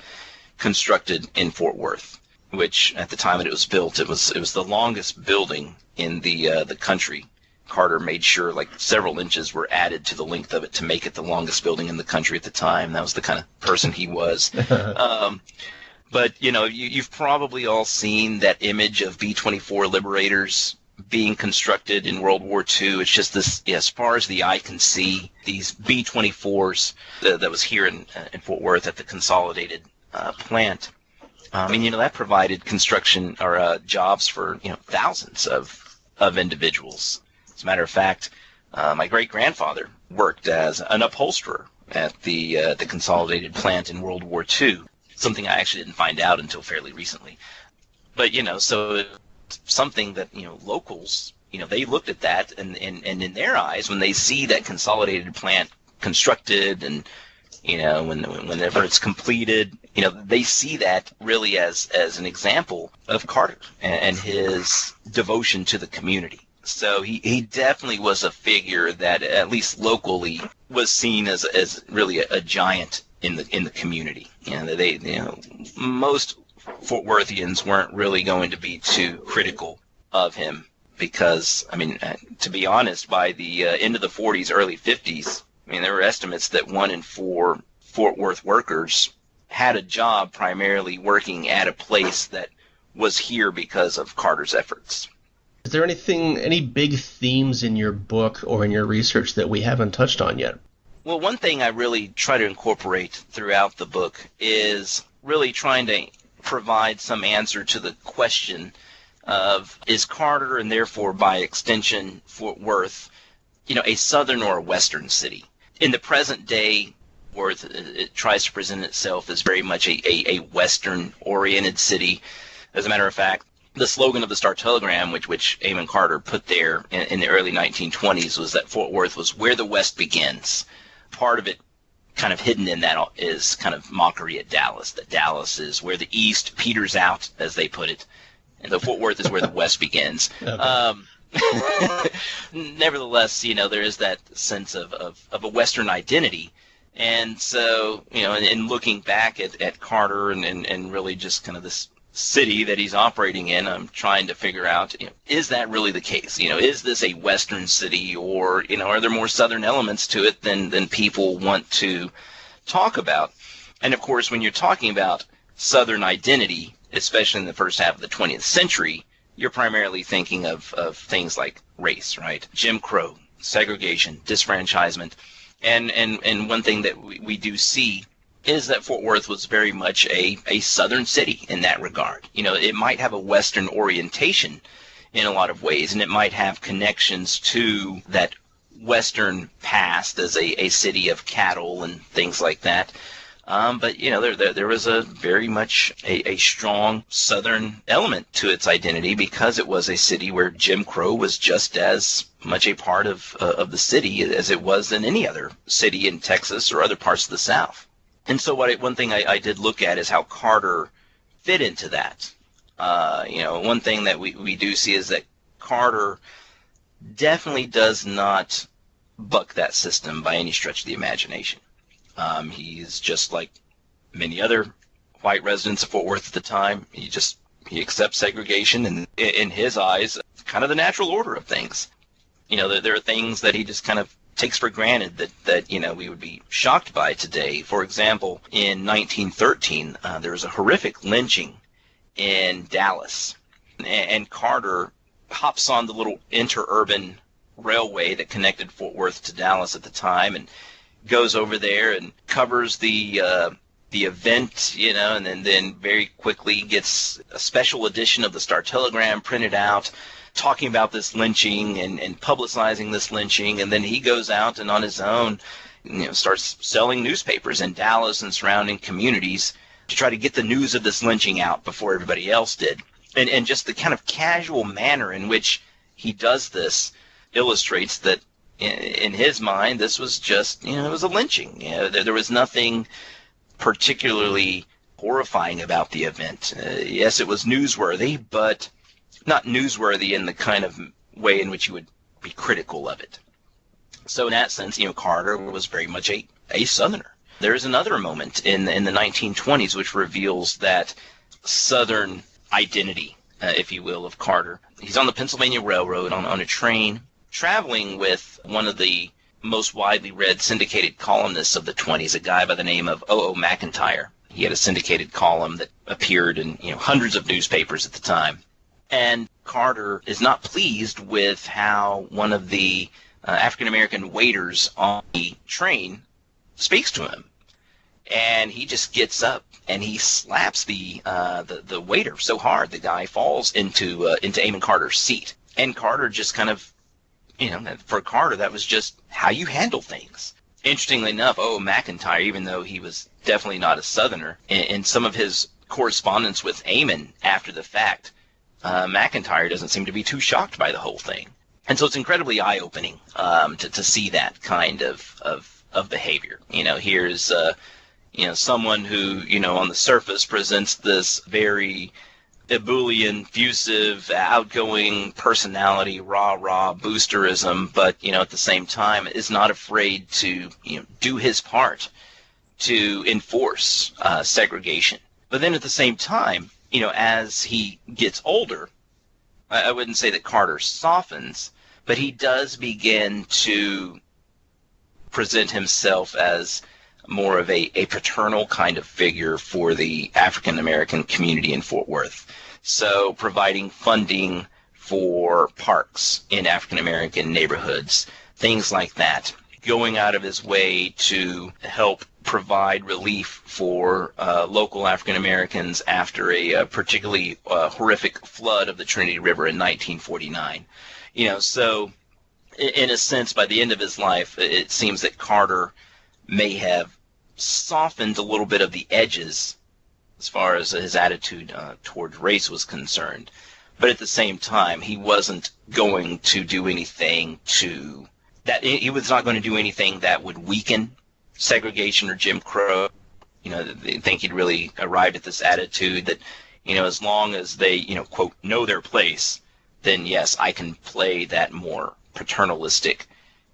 constructed in Fort Worth, which at the time that it was built, it was it was the longest building in the uh, the country. Carter made sure like several inches were added to the length of it to make it the longest building in the country at the time. That was the kind of person he was. um, but you know, you, you've probably all seen that image of B-24 Liberators being constructed in World War II. It's just this, as far as the eye can see, these B-24s that, that was here in, in Fort Worth at the consolidated uh, plant. I mean, you know, that provided construction or uh, jobs for you know thousands of of individuals. As a matter of fact, uh, my great grandfather worked as an upholsterer at the uh, the consolidated plant in World War II. Something I actually didn't find out until fairly recently. But you know, so something that you know locals, you know, they looked at that and and, and in their eyes, when they see that consolidated plant constructed and you know when whenever it's completed you know they see that really as as an example of carter and his devotion to the community. So he, he definitely was a figure that at least locally was seen as as really a, a giant in the in the community. You know they you know most fort worthians weren't really going to be too critical of him because i mean uh, to be honest by the uh, end of the 40s early 50s I mean, there were estimates that one in four Fort Worth workers had a job primarily working at a place that was here because of Carter's efforts. Is there anything, any big themes in your book or in your research that we haven't touched on yet? Well, one thing I really try to incorporate throughout the book is really trying to provide some answer to the question of is Carter and therefore by extension Fort Worth, you know, a southern or a western city? in the present day, Worth it tries to present itself as very much a, a, a Western oriented city. As a matter of fact, the slogan of the Star Telegram, which which Amon Carter put there in, in the early 1920s, was that Fort Worth was where the West begins. Part of it, kind of hidden in that, is kind of mockery at Dallas. That Dallas is where the East peters out, as they put it, and the Fort Worth is where the West begins. Okay. Um, nevertheless, you know, there is that sense of, of, of a Western identity. And so, you know, in, in looking back at, at Carter and, and, and really just kind of this city that he's operating in, I'm trying to figure out, you know, is that really the case? You know, is this a Western city or, you know, are there more Southern elements to it than, than people want to talk about? And of course, when you're talking about Southern identity, especially in the first half of the 20th century, you're primarily thinking of, of things like race, right? Jim Crow, segregation, disfranchisement. And, and, and one thing that we, we do see is that Fort Worth was very much a, a southern city in that regard. You know, it might have a western orientation in a lot of ways, and it might have connections to that western past as a, a city of cattle and things like that. Um, but you know, there, there, there was a very much a, a strong Southern element to its identity because it was a city where Jim Crow was just as much a part of uh, of the city as it was in any other city in Texas or other parts of the South. And so, what I, one thing I, I did look at is how Carter fit into that. Uh, you know, one thing that we, we do see is that Carter definitely does not buck that system by any stretch of the imagination. Um, he's just like many other white residents of Fort Worth at the time. He just he accepts segregation, and in his eyes, kind of the natural order of things. You know, there, there are things that he just kind of takes for granted that, that you know we would be shocked by today. For example, in 1913, uh, there was a horrific lynching in Dallas, and Carter hops on the little interurban railway that connected Fort Worth to Dallas at the time, and goes over there and covers the uh, the event, you know, and then then very quickly gets a special edition of the Star Telegram printed out, talking about this lynching and and publicizing this lynching, and then he goes out and on his own, you know, starts selling newspapers in Dallas and surrounding communities to try to get the news of this lynching out before everybody else did, and and just the kind of casual manner in which he does this illustrates that in, his mind this was just you know it was a lynching. You know, there, there was nothing particularly horrifying about the event. Uh, yes, it was newsworthy, but not newsworthy in the kind of way in which you would be critical of it. So in that sense, you know, Carter was very much a, a Southerner. There is another moment in in the 1920s which reveals that Southern identity uh, if you will, of Carter. He's on the Pennsylvania Railroad on, on a train, traveling with one of the most widely read syndicated columnists of the 20s, a guy by the name of O.O. McIntyre. He had a syndicated column that appeared in you know hundreds of newspapers at the time. And Carter is not pleased with how one of the uh, African American waiters on the train speaks to him. And he just gets up and he slaps the uh, the, the waiter so hard the guy falls into uh, into Amon Carter's seat. And Carter just kind of, you know, for Carter that was just how you handle things. Interestingly enough, oh McIntyre, even though he was definitely not a Southerner, in, in some of his correspondence with Amon after the fact, uh, McIntyre doesn't seem to be too shocked by the whole thing. And so it's incredibly eye-opening um, to, to see that kind of, of, of behavior. You know, here's uh, you know, someone who, you know, on the surface presents this very ebullient, effusive, outgoing personality, rah rah boosterism, but you know at the same time is not afraid to you know do his part to enforce uh, segregation. But then at the same time, you know, as he gets older, I, I wouldn't say that Carter softens, but he does begin to present himself as more of a, a paternal kind of figure for the African American community in Fort Worth. So providing funding for parks in African American neighborhoods, things like that. Going out of his way to help provide relief for uh, local African Americans after a, a particularly uh, horrific flood of the Trinity River in 1949. You know, so in a sense, by the end of his life, it seems that Carter may have softened a little bit of the edges as far as his attitude uh, towards race was concerned. But at the same time, he wasn't going to do anything to that. He was not going to do anything that would weaken segregation or Jim Crow. You know, they think he'd really arrived at this attitude that, you know, as long as they, you know, quote, know their place, then yes, I can play that more paternalistic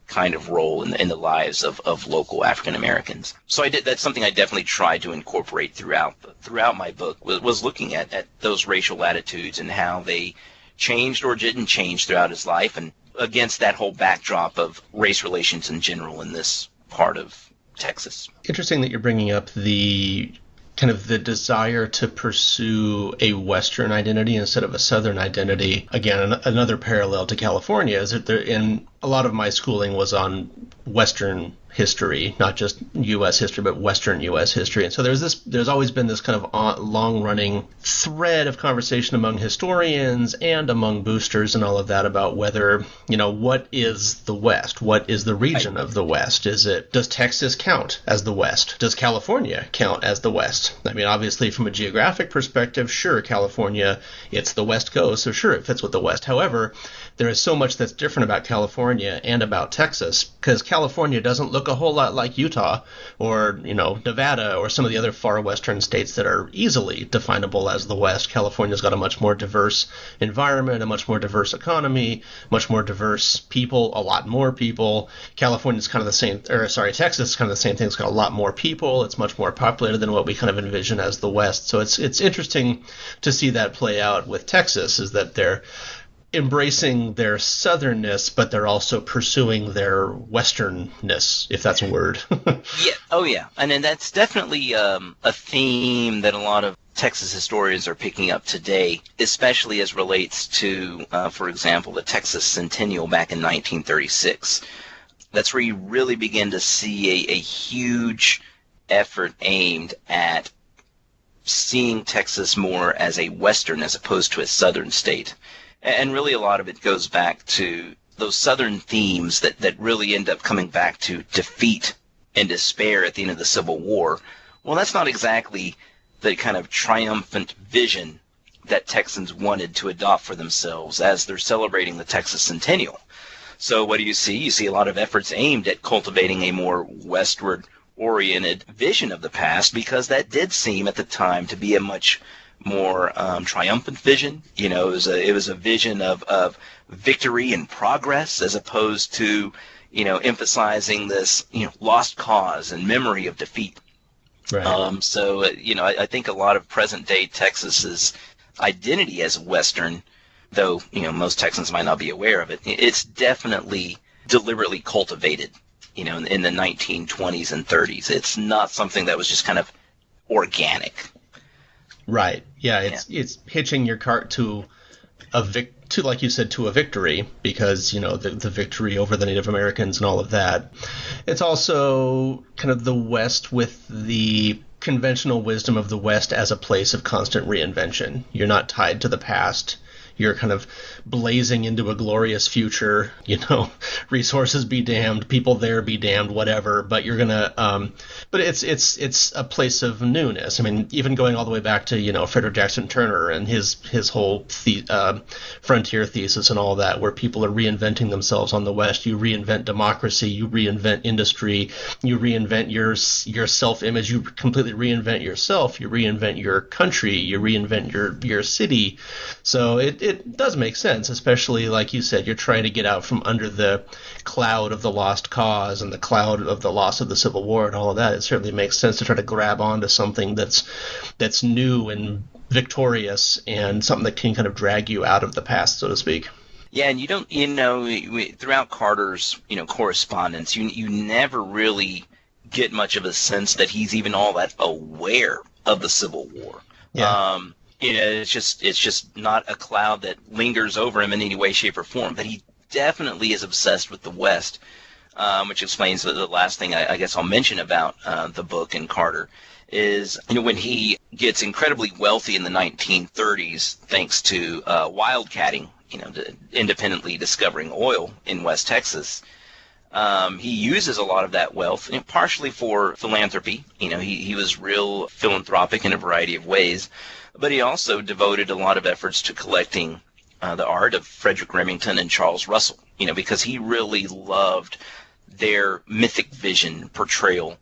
kind of role in, in the lives of, of local African Americans. So I did that's something I definitely tried to incorporate throughout throughout my book was, was looking at, at those racial attitudes and how they changed or didn't change throughout his life and against that whole backdrop of race relations in general in this part of Texas. Interesting that you're bringing up the kind of the desire to pursue a Western identity instead of a Southern identity. Again, another parallel to California is that there, in a lot of my schooling was on Western history, not just U.S. history, but Western U.S. history. And so there's this, there's always been this kind of uh, long-running thread of conversation among historians and among boosters and all of that about whether, you know, what is the West? What is the region of the West? Is it does Texas count as the West? Does California count as the West? I mean, obviously, from a geographic perspective, sure, California, it's the West Coast, so sure, it fits with the West. However, there is so much that's different about California and about Texas because California doesn't look a whole lot like Utah or, you know, Nevada or some of the other far western states that are easily definable as the West. California's got a much more diverse environment, a much more diverse economy, much more diverse people, a lot more people. California's kind of the same, or sorry, Texas is kind of the same thing. It's got a lot more people. It's much more populated than what we kind of envision as the West. So it's it's interesting to see that play out with Texas. Is that they're embracing their southernness, but they're also pursuing their westernness, if that's a word. yeah. Oh, yeah. And then that's definitely um, a theme that a lot of Texas historians are picking up today, especially as relates to, uh, for example, the Texas Centennial back in 1936. That's where you really begin to see a, a huge effort aimed at seeing Texas more as a Western as opposed to a Southern state. And really, a lot of it goes back to those Southern themes that, that really end up coming back to defeat and despair at the end of the Civil War. Well, that's not exactly the kind of triumphant vision that Texans wanted to adopt for themselves as they're celebrating the Texas Centennial. So, what do you see? You see a lot of efforts aimed at cultivating a more westward oriented vision of the past because that did seem at the time to be a much more um, triumphant vision. You know, it was a, it was a vision of, of victory and progress as opposed to, you know, emphasizing this, you know, lost cause and memory of defeat. Right. Um, so, uh, you know, I, I think a lot of present day Texas's identity as Western, though, you know, most Texans might not be aware of it, it's definitely deliberately cultivated you know, in, in the 1920s and 30s. It's not something that was just kind of organic. Right. Yeah. It's yeah. it's hitching your cart to a vic to like you said to a victory because you know the the victory over the Native Americans and all of that. It's also kind of the West with the conventional wisdom of the West as a place of constant reinvention. You're not tied to the past you're kind of blazing into a glorious future. You know, resources be damned, people there be damned, whatever. But you're gonna, um, but it's it's it's a place of newness. I mean, even going all the way back to you know Frederick Jackson Turner and his his whole the, uh, frontier thesis and all that, where people are reinventing themselves on the West. You reinvent democracy, you reinvent industry, you reinvent your your self image, you completely reinvent yourself, you reinvent your country, you reinvent your your city. So it it does make sense, especially like you said, you're trying to get out from under the cloud of the lost cause and the cloud of the loss of the Civil War and all of that. It certainly makes sense to try to grab onto something that's that's new and victorious and something that can kind of drag you out of the past, so to speak. Yeah, and you don't, you know, throughout Carter's, you know, correspondence, you you never really get much of a sense that he's even all that aware of the Civil War. Yeah. Um, you know, it's just it's just not a cloud that lingers over him in any way, shape, or form. But he definitely is obsessed with the West, um, which explains the, the last thing I, I, guess I'll mention about uh, the book and Carter is you know when he gets incredibly wealthy in the 1930s thanks to uh, wildcatting, you know, independently discovering oil in West Texas. Um, he uses a lot of that wealth, you know, partially for philanthropy. You know, he, he was real philanthropic in a variety of ways but he also devoted a lot of efforts to collecting uh, the art of Frederic Remington and Charles Russell, you know, because he really loved their mythic vision portrayal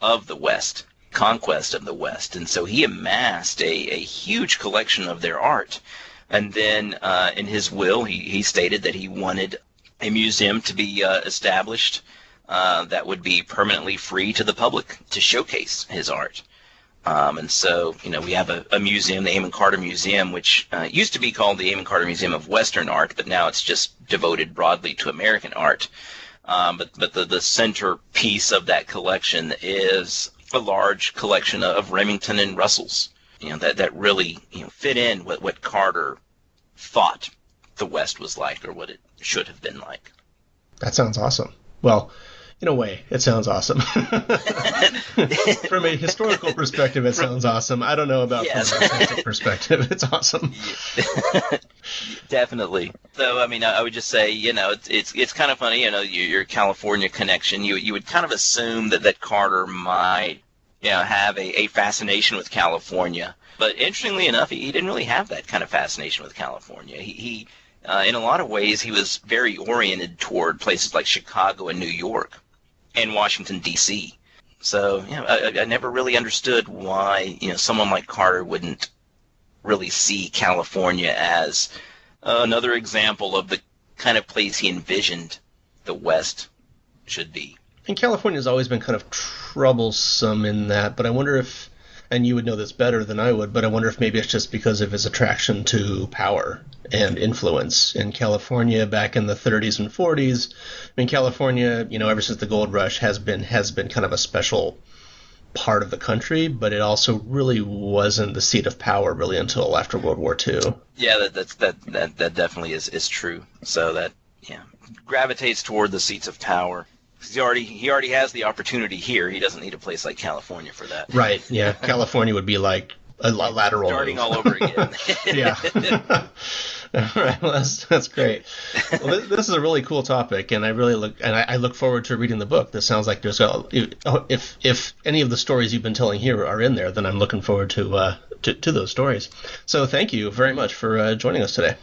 of the West, conquest of the West. And so he amassed a, a huge collection of their art. And then uh, in his will, he, he stated that he wanted a museum to be uh, established uh, that would be permanently free to the public to showcase his art. Um, and so, you know, we have a, a, museum, the Amon Carter Museum, which uh, used to be called the Amon Carter Museum of Western Art, but now it's just devoted broadly to American art. Um, but but the, the centerpiece of that collection is a large collection of Remington and Russells, you know, that, that really you know fit in with what Carter thought the West was like or what it should have been like. That sounds awesome. Well, in a way, it sounds awesome. from a historical perspective, it sounds awesome. I don't know about yes. from an artistic perspective. It's awesome. Definitely. So, I mean, I would just say, you know, it's it's, it's kind of funny, you know, your, your California connection. You you would kind of assume that that Carter might, you know, have a, a fascination with California. But interestingly enough, he, he didn't really have that kind of fascination with California. He, he uh, in a lot of ways, he was very oriented toward places like Chicago and New York and Washington D.C. So know, I, I never really understood why you know someone like Carter wouldn't really see California as uh, another example of the kind of place he envisioned the West should be. And California's always been kind of troublesome in that, but I wonder if and you would know this better than I would, but I wonder if maybe it's just because of his attraction to power and influence in California back in the 30s and 40s. I mean, California, you know, ever since the gold rush has been has been kind of a special part of the country, but it also really wasn't the seat of power really until after World War II. Yeah, that that's, that that that definitely is is true. So that yeah gravitates toward the seats of power. He already he already has the opportunity here. He doesn't need a place like California for that. Right. Yeah. California would be like a lateral. Starting all over again. yeah. All right. Well, that's that's great. Well, this, this is a really cool topic, and I really look and I, I look forward to reading the book. This sounds like there's a, if if any of the stories you've been telling here are in there, then I'm looking forward to uh, to, to those stories. So thank you very much for uh, joining us today.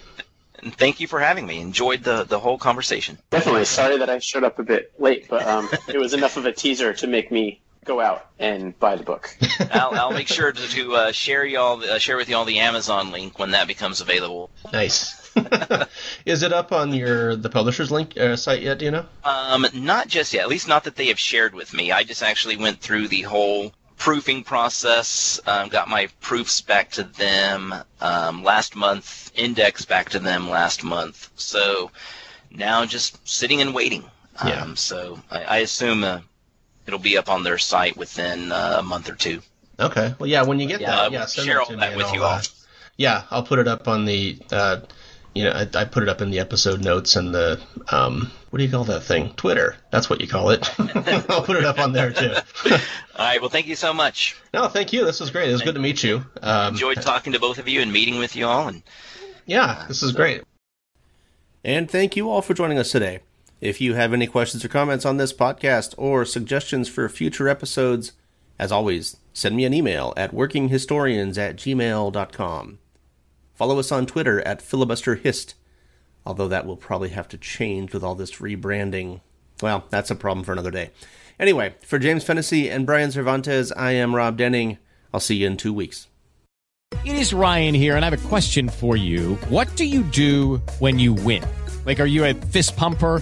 And thank you for having me. Enjoyed the the whole conversation. Definitely. Sorry that I showed up a bit late, but um, it was enough of a teaser to make me go out and buy the book. I'll, I'll make sure to, to uh, share y'all uh, share with y'all the Amazon link when that becomes available. Nice. is it up on your the publisher's link uh, site yet? Do you know? Um, not just yet. At least not that they have shared with me. I just actually went through the whole proofing process. Um, got my proofs back to them um, last month. Index back to them last month. So now just sitting and waiting. Um, Yeah. So I, I assume uh, it'll be up on their site within uh, a month or two. Okay. Well, yeah. When you get Yeah, that, yeah, send share all that with you all. yeah, I'll put it up on the. Uh, you know, I, I put it up in the episode notes and the um, what do you call that thing? Twitter. That's what you call it. I'll put it up on there too. All right. Well, thank you so much. no, thank you. This was great. It was good to meet you. Um, Enjoyed talking to both of you and meeting with you all. And yeah, this is great. And thank you all for joining us today. If you have any questions or comments on this podcast or suggestions for future episodes, as always, send me an email at workinghistorians at gmail.com. Follow us on Twitter at filibusterhist, although that will probably have to change with all this rebranding. Well, that's a problem for another day. Anyway, for James Fennessy and Brian Cervantes, I am Rob Denning. I'll see you in two weeks. It is Ryan here, and I have a question for you. What do you do when you win? Like, are you a fist pumper?